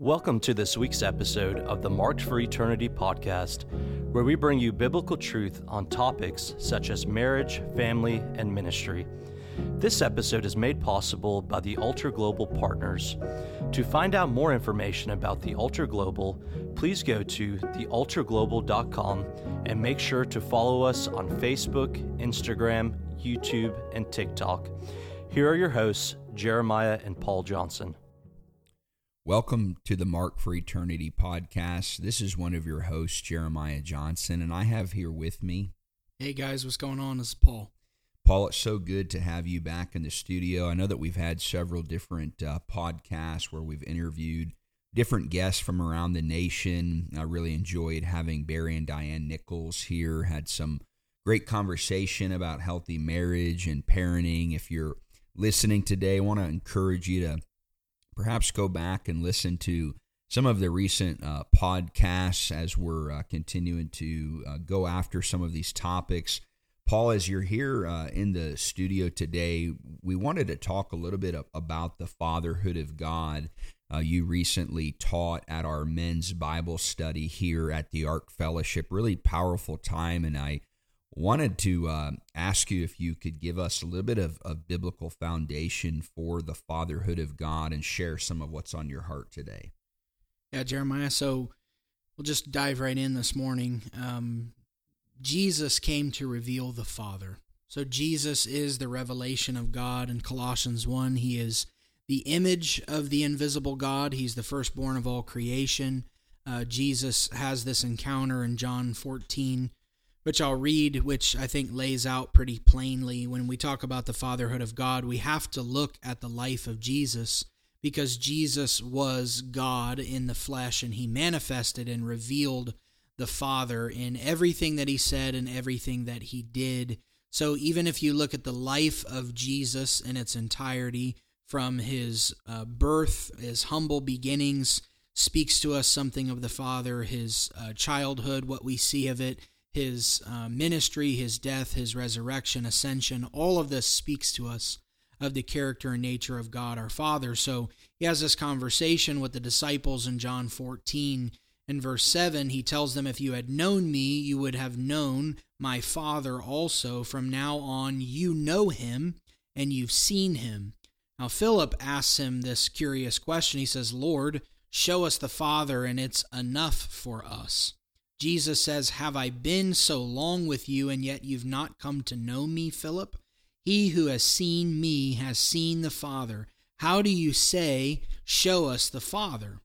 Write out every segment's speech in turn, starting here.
Welcome to this week's episode of the Marked for Eternity podcast, where we bring you biblical truth on topics such as marriage, family, and ministry. This episode is made possible by the Altar Global Partners. To find out more information about the Altar Global, please go to thealtarglobal.com and make sure to follow us on Facebook, Instagram, YouTube, and TikTok. Here are your hosts, Jeremiah and Paul Johnson. Welcome to the Marked for Eternity podcast. This is one of your hosts, Jeremiah Johnson, and I have here with me. Hey guys, what's going on? This is Paul. Paul, it's so good to have you back in the studio. I know that we've had several different uh, podcasts where we've interviewed different guests from around the nation. I really enjoyed having Barry and Diane Nichols here, had some great conversation about healthy marriage and parenting. If you're listening today, I want to encourage you to perhaps go back and listen to some of the recent uh, podcasts as we're uh, continuing to uh, go after some of these topics. Paul, as you're here uh, in the studio today, we wanted to talk a little bit about the fatherhood of God. Uh, you recently taught at our men's Bible study here at the Ark Fellowship. Really powerful time, and I wanted to uh, ask you if you could give us a little bit of, a biblical foundation for the fatherhood of God and share some of what's on your heart today. Yeah, Jeremiah. So we'll just dive right in this morning. Um, Jesus came to reveal the Father. So Jesus is the revelation of God in Colossians 1. He is the image of the invisible God, He's the firstborn of all creation. Uh, Jesus has this encounter in John 14 which I'll read, which I think lays out pretty plainly when we talk about the fatherhood of God, we have to look at the life of Jesus because Jesus was God in the flesh and he manifested and revealed the Father in everything that he said and everything that he did. So even if you look at the life of Jesus in its entirety, from his uh, birth, his humble beginnings, speaks to us something of the Father, his uh, childhood, what we see of it his uh, ministry, his death, his resurrection, ascension, all of this speaks to us of the character and nature of God our Father. So he has this conversation with the disciples in John 14. In verse 7, he tells them, If you had known me, you would have known my Father also. From now on, you know him and you've seen him. Now, Philip asks him this curious question. He says, Lord, show us the Father, and it's enough for us. Jesus says, Have I been so long with you, and yet you've not come to know me, Philip? He who has seen me has seen the Father. How do you say, Show us the Father?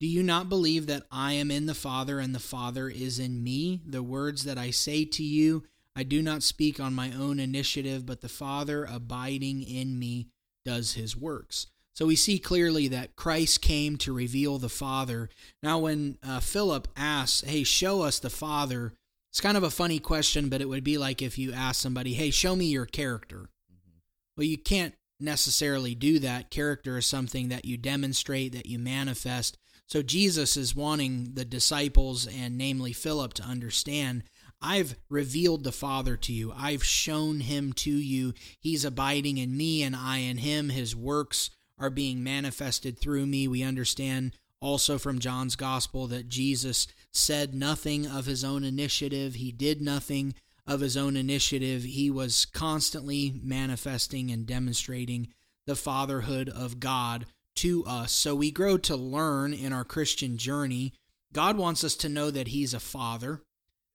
Do you not believe that I am in the Father and the Father is in me? The words that I say to you, I do not speak on my own initiative, but the Father abiding in me does his works. So we see clearly that Christ came to reveal the Father. Now, when uh, Philip asks, Hey, show us the Father, it's kind of a funny question, but it would be like if you ask somebody, Hey, show me your character. Mm-hmm. Well, you can't necessarily do that. Character is something that you demonstrate, that you manifest. So Jesus is wanting the disciples, and namely Philip, to understand I've revealed the Father to you. I've shown him to you. He's abiding in me, and I in him. His works are being manifested through me. We understand also from John's gospel that Jesus said nothing of his own initiative, he did nothing of his own initiative. He was constantly manifesting and demonstrating the fatherhood of God to us. So we grow to learn in our Christian journey. God wants us to know that He's a father,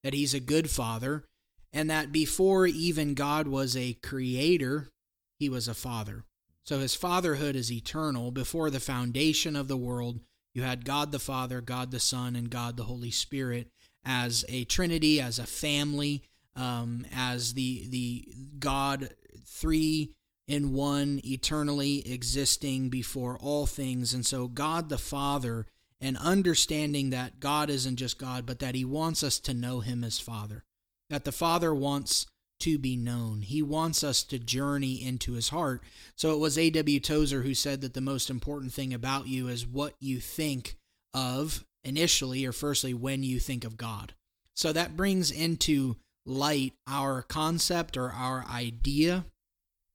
that He's a good father, and that before even God was a creator, He was a father. So his fatherhood is eternal. Before the foundation of the world, you had God the Father, God the Son, and God the Holy Spirit as a trinity, as a family, um, as the the God three in one, eternally existing before all things. And so God the Father, and understanding that God isn't just God, but that He wants us to know Him as Father. That the Father wants to be known. He wants us to journey into his heart. So it was A.W. Tozer who said that the most important thing about you is what you think of initially or firstly when you think of God. So that brings into light our concept or our idea.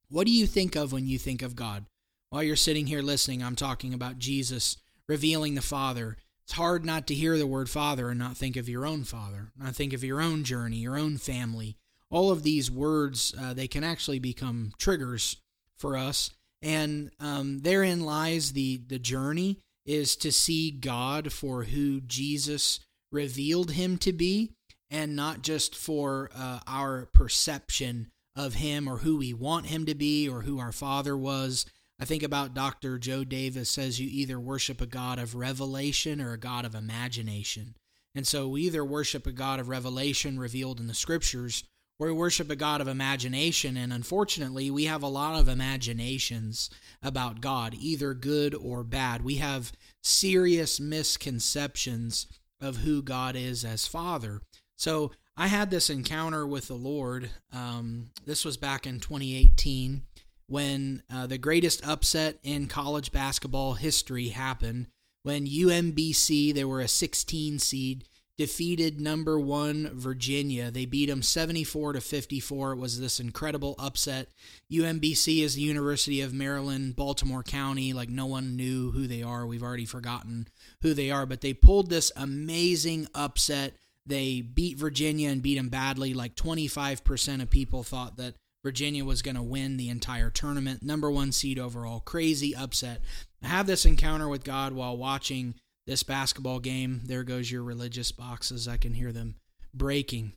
What do you think of when you think of God? While you're sitting here listening, I'm talking about Jesus revealing the Father. It's hard not to hear the word Father and not think of your own father, not think of your own journey, your own family. All of these words, uh, they can actually become triggers for us. And um, therein lies the, the journey is to see God for who Jesus revealed him to be and not just for uh, our perception of him or who we want him to be or who our father was. I think about Dr. Joe Davis says you either worship a God of revelation or a God of imagination. And so we either worship a God of revelation revealed in the scriptures we worship a God of imagination. And unfortunately, we have a lot of imaginations about God, either good or bad. We have serious misconceptions of who God is as Father. So I had this encounter with the Lord. Um, this was back in 2018 when uh, the greatest upset in college basketball history happened. When UMBC, they were a 16 seed, defeated number one Virginia. They beat them 74 to 54. It was this incredible upset. UMBC is the University of Maryland, Baltimore County. Like no one knew who they are. We've already forgotten who they are, but they pulled this amazing upset they beat Virginia and beat them badly. Like 25% of people thought that Virginia was going to win the entire tournament. Number one seed overall. Crazy upset. I have this encounter with God while watching this basketball game. There goes your religious boxes. I can hear them breaking.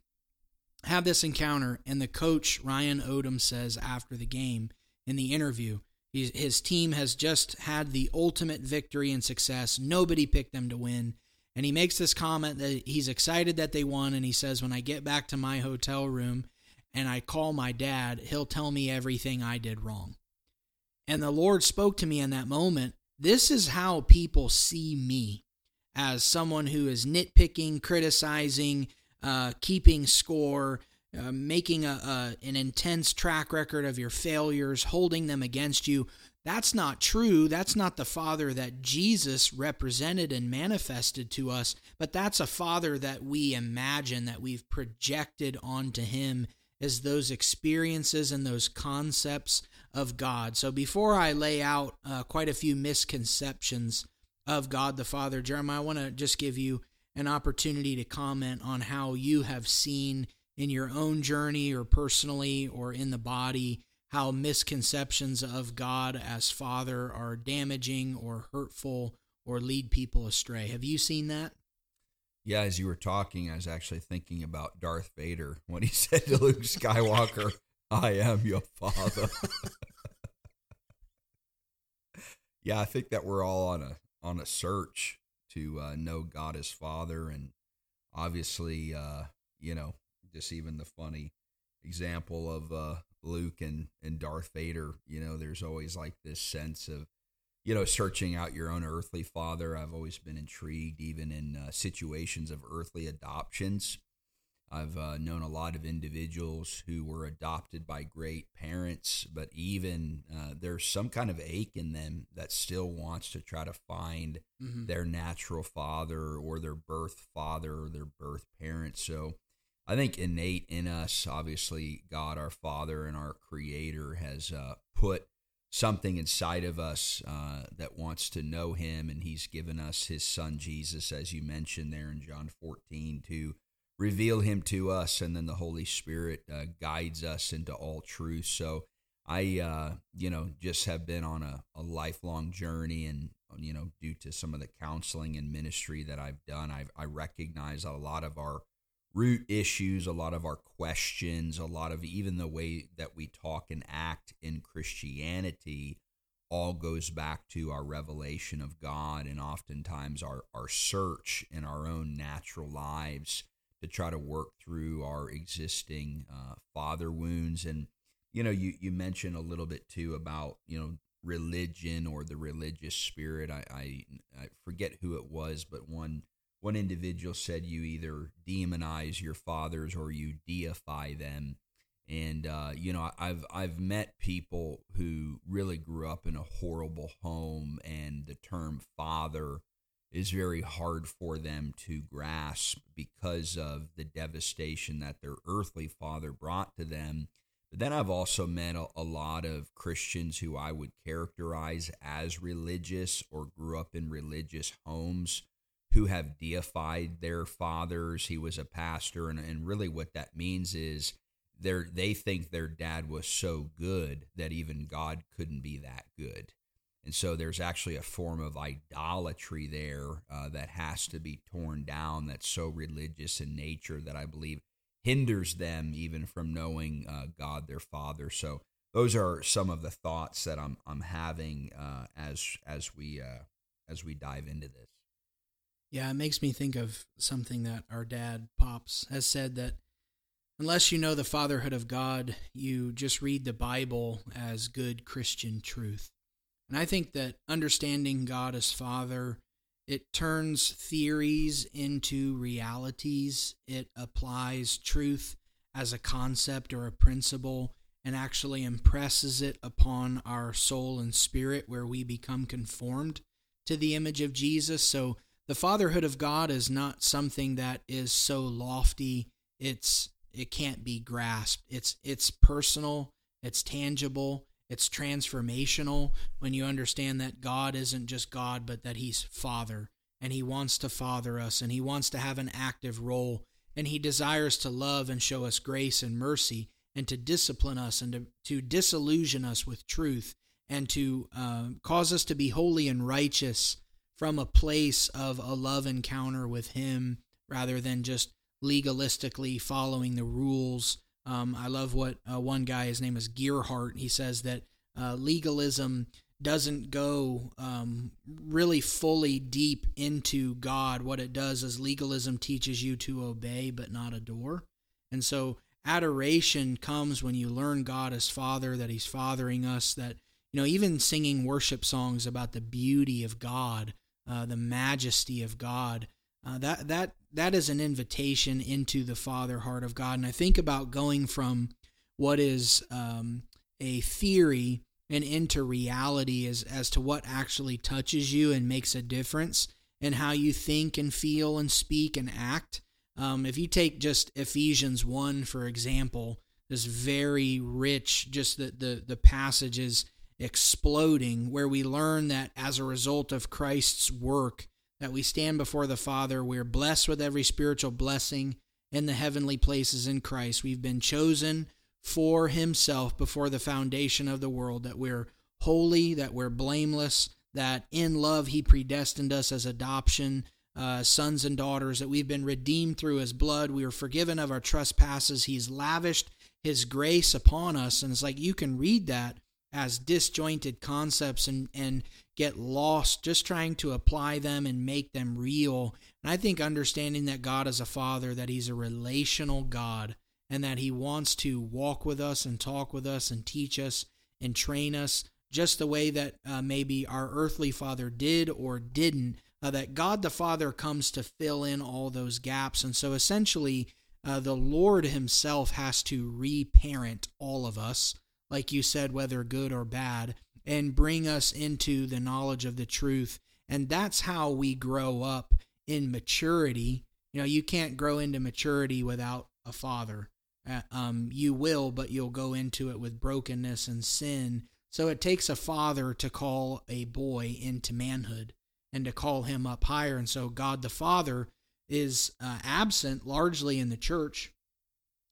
Have this encounter, and the coach, Ryan Odom, says after the game in the interview, his team has just had the ultimate victory and success. Nobody picked them to win. And he makes this comment that he's excited that they won. And he says, When I get back to my hotel room and I call my dad, he'll tell me everything I did wrong. And the Lord spoke to me in that moment. This is how people see me as someone who is nitpicking, criticizing, uh, keeping score, uh, making a, a, an intense track record of your failures, holding them against you. That's not true. That's not the Father that Jesus represented and manifested to us, but that's a Father that we imagine, that we've projected onto Him as those experiences and those concepts of God. So before I lay out uh, quite a few misconceptions of God the Father, Jeremiah, I want to just give you an opportunity to comment on how you have seen in your own journey or personally or in the body how misconceptions of God as Father are damaging or hurtful or lead people astray. Have you seen that? Yeah, as you were talking, I was actually thinking about Darth Vader when he said to Luke Skywalker, I am your father. yeah, I think that we're all on a on a search to uh, know God as Father, and obviously, uh, you know, just even the funny example of uh, Luke and and Darth Vader. You know, there's always like this sense of you know searching out your own earthly father. I've always been intrigued, even in uh, situations of earthly adoptions. I've uh, known a lot of individuals who were adopted by great parents, but even uh, there's some kind of ache in them that still wants to try to find mm-hmm. their natural father or their birth father or their birth parent. So I think innate in us, obviously, God our Father and our Creator has uh, put something inside of us uh, that wants to know Him, and He's given us His Son Jesus, as you mentioned there in John 14, to reveal Him to us, and then the Holy Spirit uh, guides us into all truth. So I, uh, you know, just have been on a, a lifelong journey, and you know, due to some of the counseling and ministry that I've done, I've, I recognize a lot of our root issues, a lot of our questions, a lot of even the way that we talk and act in Christianity all goes back to our revelation of God and oftentimes our, our search in our own natural lives to try to work through our existing uh, father wounds. And, you know, you, you mentioned a little bit too about, you know, religion or the religious spirit. I, I, I forget who it was, but one one individual said you either demonize your fathers or you deify them and uh, you know i've i've met people who really grew up in a horrible home and the term father is very hard for them to grasp because of the devastation that their earthly father brought to them But then I've also met a, a, lot of Christians who I would characterize as religious or grew up in religious homes who have deified their fathers. He was a pastor, and, and really what that means is they they think their dad was so good that even God couldn't be that good. And so there's actually a form of idolatry there uh, that has to be torn down that's so religious in nature that I believe hinders them even from knowing uh, God their Father. So those are some of the thoughts that I'm I'm having uh, as as we uh, as we dive into this. Yeah, it makes me think of something that our dad Pops has said that unless you know the fatherhood of God, you just read the Bible as good Christian truth. And I think that understanding God as Father, it turns theories into realities. It applies truth as a concept or a principle and actually impresses it upon our soul and spirit where we become conformed to the image of Jesus. So the fatherhood of God is not something that is so lofty it's it can't be grasped. It's it's personal, it's tangible, it's transformational when you understand that God isn't just God, but that He's Father, and He wants to father us, and He wants to have an active role, and He desires to love and show us grace and mercy, and to discipline us, and to, to disillusion us with truth, and to uh, cause us to be holy and righteous from a place of a love encounter with Him rather than just legalistically following the rules um, I love what uh, one guy, his name is Gearhart, he says that uh, legalism doesn't go um, really fully deep into God. What it does is legalism teaches you to obey but not adore. And so adoration comes when you learn God as Father, that He's fathering us, that, you know, even singing worship songs about the beauty of God, uh, the majesty of God. Uh, that that that is an invitation into the Father heart of God. And I think about going from what is um, a theory and into reality as as to what actually touches you and makes a difference in how you think and feel and speak and act. Um, if you take just Ephesians one for example, this very rich, just the the the passages exploding where we learn that as a result of Christ's work that we stand before the Father. We're blessed with every spiritual blessing in the heavenly places in Christ. We've been chosen for Himself before the foundation of the world, that we're holy, that we're blameless, that in love He predestined us as adoption. Uh, sons and daughters, that we've been redeemed through his blood. We are forgiven of our trespasses. He's lavished his grace upon us. And it's like you can read that as disjointed concepts and, and get lost just trying to apply them and make them real. And I think understanding that God is a father, that he's a relational God, and that he wants to walk with us and talk with us and teach us and train us just the way that uh, maybe our earthly father did or didn't, uh, that God the Father comes to fill in all those gaps. And so essentially, uh, the Lord himself has to reparent all of us like you said, whether good or bad, and bring us into the knowledge of the truth. And that's how we grow up in maturity. You know, you can't grow into maturity without a father. Uh, um, you will, but you'll go into it with brokenness and sin. So it takes a father to call a boy into manhood and to call him up higher. And so God the Father is uh, absent largely in the church.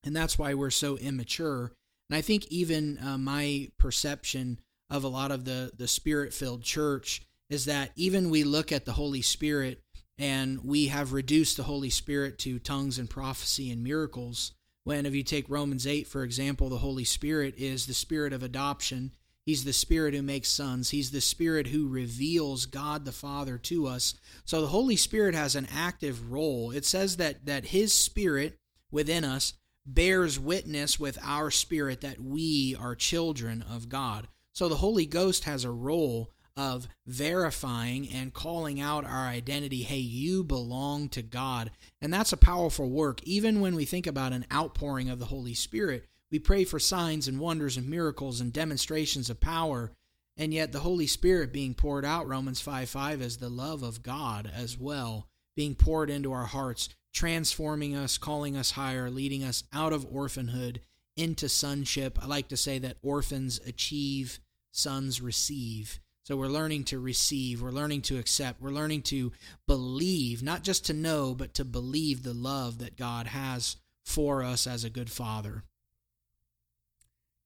And that's why we're so immature and I think even uh, my perception of a lot of the, the spirit filled church is that even we look at the Holy Spirit and we have reduced the Holy Spirit to tongues and prophecy and miracles. When, if you take Romans 8, for example, the Holy Spirit is the spirit of adoption. He's the spirit who makes sons. He's the spirit who reveals God the Father to us. So the Holy Spirit has an active role. It says that that his spirit within us bears witness with our spirit that we are children of God. So the Holy Ghost has a role of verifying and calling out our identity. Hey, you belong to God. And that's a powerful work. Even when we think about an outpouring of the Holy Spirit, we pray for signs and wonders and miracles and demonstrations of power. And yet, the Holy Spirit being poured out, Romans 5 5, is the love of God as well, being poured into our hearts transforming us, calling us higher, leading us out of orphanhood into sonship. I like to say that orphans achieve, sons receive. So we're learning to receive, we're learning to accept, we're learning to believe, not just to know, but to believe the love that God has for us as a good father.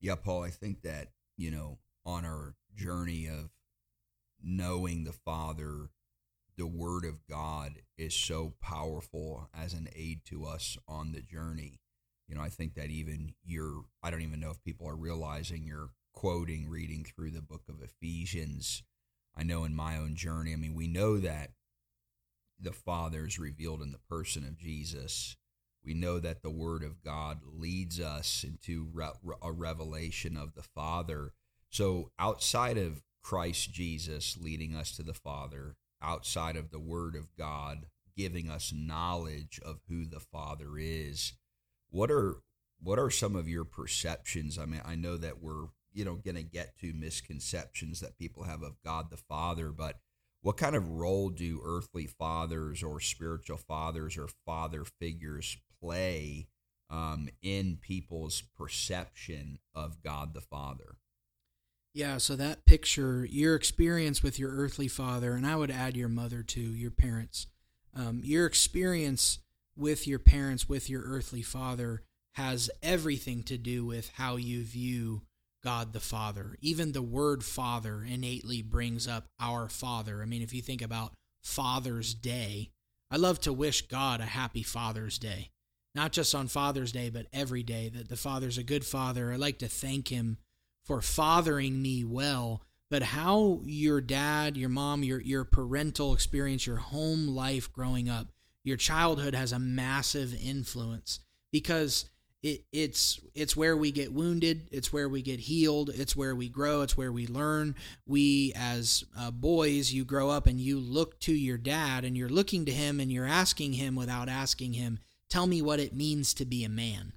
Yeah, Paul, I think that, you know, on our journey of knowing the Father, the Word of God is so powerful as an aid to us on the journey. You know, I think that even you're, I don't even know if people are realizing you're quoting, reading through the book of Ephesians. I know in my own journey, I mean, we know that the Father is revealed in the person of Jesus. We know that the Word of God leads us into a revelation of the Father. So, outside of Christ Jesus leading us to the Father, outside of the Word of God giving us knowledge of who the Father is, what are what are some of your perceptions? I mean, I know that we're you know going to get to misconceptions that people have of God the Father, but what kind of role do earthly fathers or spiritual fathers or father figures play um, in people's perception of God the Father? Yeah, so that picture, your experience with your earthly father, and I would add your mother too, your parents. Um, your experience with your parents, with your earthly father, has everything to do with how you view God the Father. Even the word Father innately brings up our Father. I mean, if you think about Father's Day, I love to wish God a happy Father's Day. Not just on Father's Day, but every day that the Father's a good Father. I like to thank Him for fathering me well, but how your dad, your mom, your your parental experience, your home life growing up, your childhood has a massive influence because it, it's it's where we get wounded it's where we get healed it's where we grow it's where we learn. We as uh, boys you grow up and you look to your dad and you're looking to him and you're asking him without asking him tell me what it means to be a man.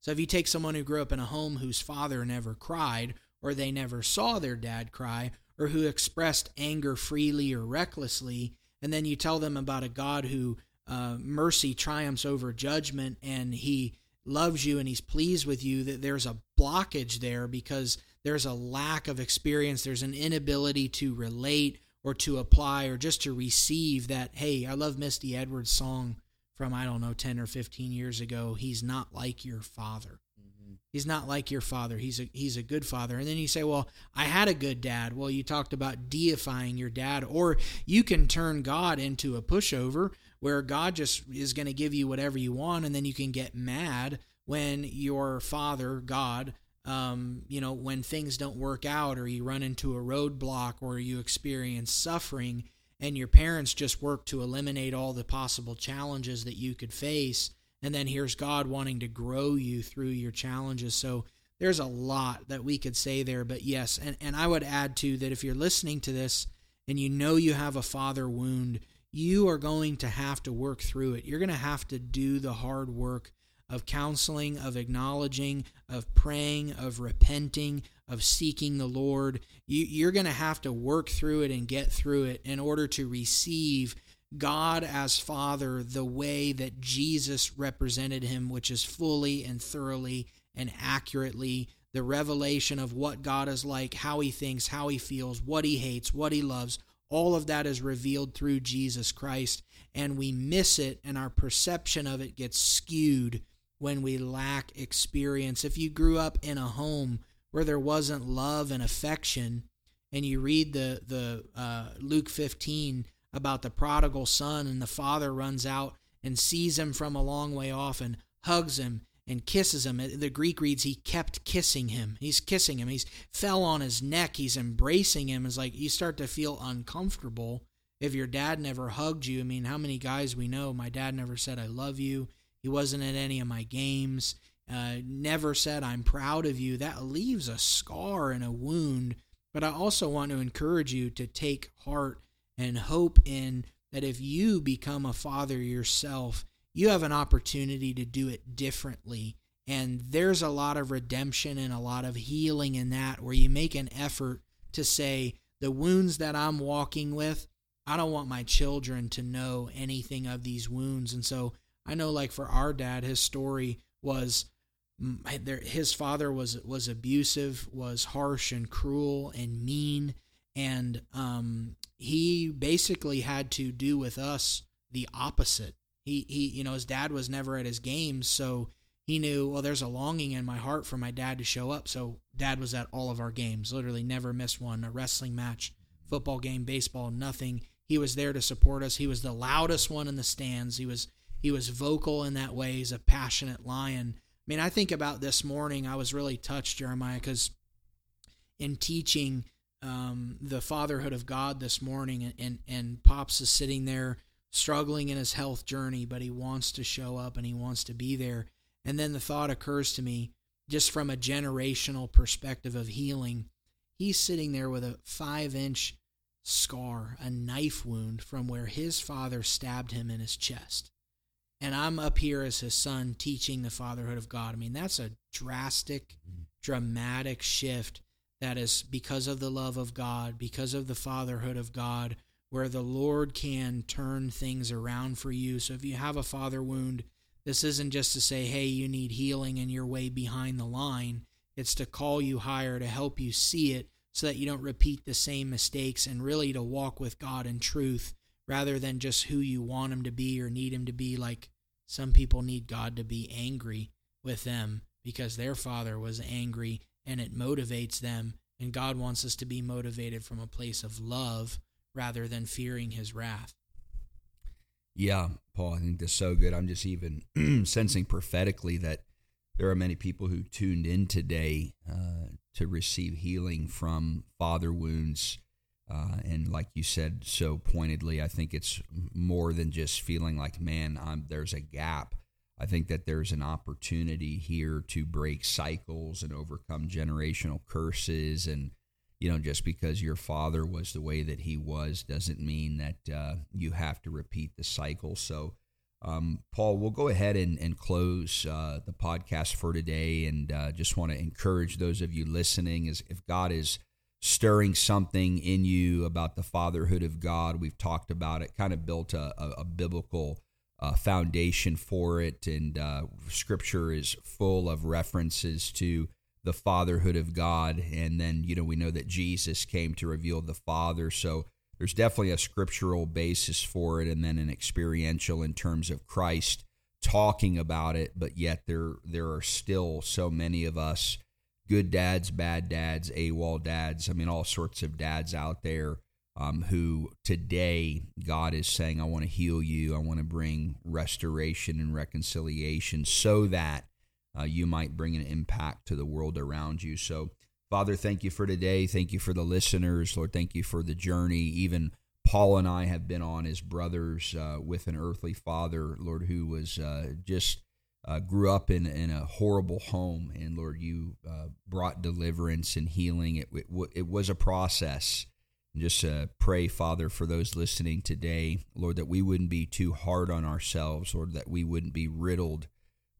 So if you take someone who grew up in a home whose father never cried, or they never saw their dad cry, or who expressed anger freely or recklessly, and then you tell them about a God who uh, mercy triumphs over judgment and he loves you and he's pleased with you, that there's a blockage there because there's a lack of experience, there's an inability to relate or to apply or just to receive that, hey, I love Misty Edwards' song from I don't know 10 or 15 years ago, he's not like your father. Mm-hmm. He's not like your father. He's a he's a good father. And then you say, "Well, I had a good dad." Well, you talked about deifying your dad or you can turn God into a pushover where God just is going to give you whatever you want and then you can get mad when your father, God, um, you know, when things don't work out or you run into a roadblock or you experience suffering and your parents just work to eliminate all the possible challenges that you could face and then here's God wanting to grow you through your challenges. So there's a lot that we could say there but yes and, and I would add too that if you're listening to this and you know you have a father wound you are going to have to work through it you're going to have to do the hard work of counseling, of acknowledging, of praying, of repenting, of seeking the Lord. You, are going to have to work through it and get through it in order to receive God as Father the way that Jesus represented him, which is fully and thoroughly and accurately the revelation of what God is like, how he thinks, how he feels, what he hates, what he loves. All of that is revealed through Jesus Christ, and we miss it, and our perception of it gets skewed when we lack experience. If you grew up in a home where there wasn't love and affection, and you read the the uh, Luke 15 about the prodigal son, and the father runs out and sees him from a long way off and hugs him and kisses him. The Greek reads he kept kissing him. He's kissing him. He's fell on his neck. He's embracing him. It's like you start to feel uncomfortable if your dad never hugged you. I mean, how many guys we know? My dad never said I love you. He wasn't at any of my games. Uh, never said, I'm proud of you. That leaves a scar and a wound. But I also want to encourage you to take heart and hope in that if you become a father yourself, you have an opportunity to do it differently. And there's a lot of redemption and a lot of healing in that where you make an effort to say, the wounds that I'm walking with, I don't want my children to know anything of these wounds. And so I know, like for our dad, his story was his father was was abusive, was harsh and cruel and mean, and um, he basically had to do with us the opposite. He he you know his dad was never at his games, so he knew well there's a longing in my heart for my dad to show up. So dad was at all of our games, literally never missed one. A wrestling match, football game, baseball, nothing. He was there to support us. He was the loudest one in the stands. He was he was vocal in that way. He's a passionate lion. I mean, I think about this morning. I was really touched, Jeremiah, because in teaching um, the fatherhood of God this morning, and, and and Pops is sitting there struggling in his health journey, but he wants to show up and he wants to be there. And then the thought occurs to me, just from a generational perspective of healing, he's sitting there with a five inch scar, a knife wound from where his father stabbed him in his chest. And I'm up here as his son teaching the fatherhood of God. I mean, that's a drastic, dramatic shift that is because of the love of God, because of the fatherhood of God, where the Lord can turn things around for you. So if you have a father wound, this isn't just to say, hey, you need healing and you're way behind the line. It's to call you higher, to help you see it so that you don't repeat the same mistakes and really to walk with God in truth rather than just who you want him to be or need him to be. Like some people need God to be angry with them because their father was angry and it motivates them. And God wants us to be motivated from a place of love rather than fearing his wrath. Yeah, Paul, I think that's so good. I'm just even sensing prophetically that there are many people who tuned in today uh, to receive healing from father wounds. Uh, and like you said so pointedly, I think it's more than just feeling like, man, I'm, there's a gap. I think that there's an opportunity here to break cycles and overcome generational curses. And, you know, just because your father was the way that he was doesn't mean that uh, you have to repeat the cycle. So, um, Paul, we'll go ahead and, and close uh, the podcast for today. And uh, just want to encourage those of you listening is if God is stirring something in you about the fatherhood of God, we've talked about it, kind of built a, a, a biblical uh, foundation for it, and uh, Scripture is full of references to the fatherhood of God. And then, you know, we know that Jesus came to reveal the Father. So there's definitely a scriptural basis for it, and then an experiential in terms of Christ talking about it. But yet, there there are still so many of us, good dads, bad dads, AWOL dads. I mean, all sorts of dads out there um, who today God is saying, I want to heal you. I want to bring restoration and reconciliation so that uh, you might bring an impact to the world around you. So, Father, thank you for today. Thank you for the listeners. Lord, thank you for the journey. Even Paul and I have been on as brothers uh, with an earthly father, Lord, who was uh, just uh, grew up in, in a horrible home. And Lord, you uh, brought deliverance and healing. It, it, it was a process just uh, pray, Father, for those listening today, Lord, that we wouldn't be too hard on ourselves, Lord, that we wouldn't be riddled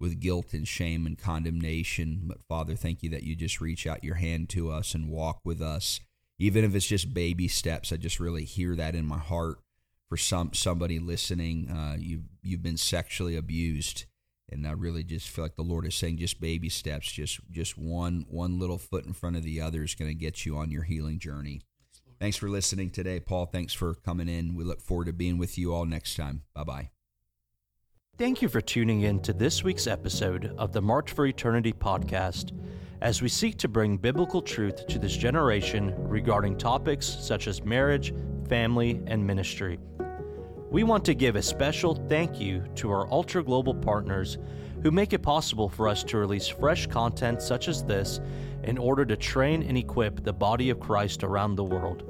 with guilt and shame and condemnation. But Father, thank you that you just reach out your hand to us and walk with us, even if it's just baby steps. I just really hear that in my heart for some somebody listening. Uh, you you've been sexually abused, and I really just feel like the Lord is saying, just baby steps, just just one one little foot in front of the other is going to get you on your healing journey. Thanks for listening today, Paul. Thanks for coming in. We look forward to being with you all next time. Bye bye. Thank you for tuning in to this week's episode of the Marked for Eternity podcast as we seek to bring biblical truth to this generation regarding topics such as marriage, family, and ministry. We want to give a special thank you to our altar global partners who make it possible for us to release fresh content such as this in order to train and equip the body of Christ around the world.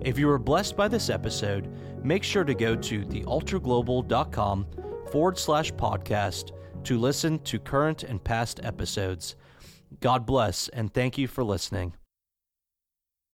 If you were blessed by this episode, make sure to go to thealtarglobal.com forward slash podcast to listen to current and past episodes. God bless and thank you for listening.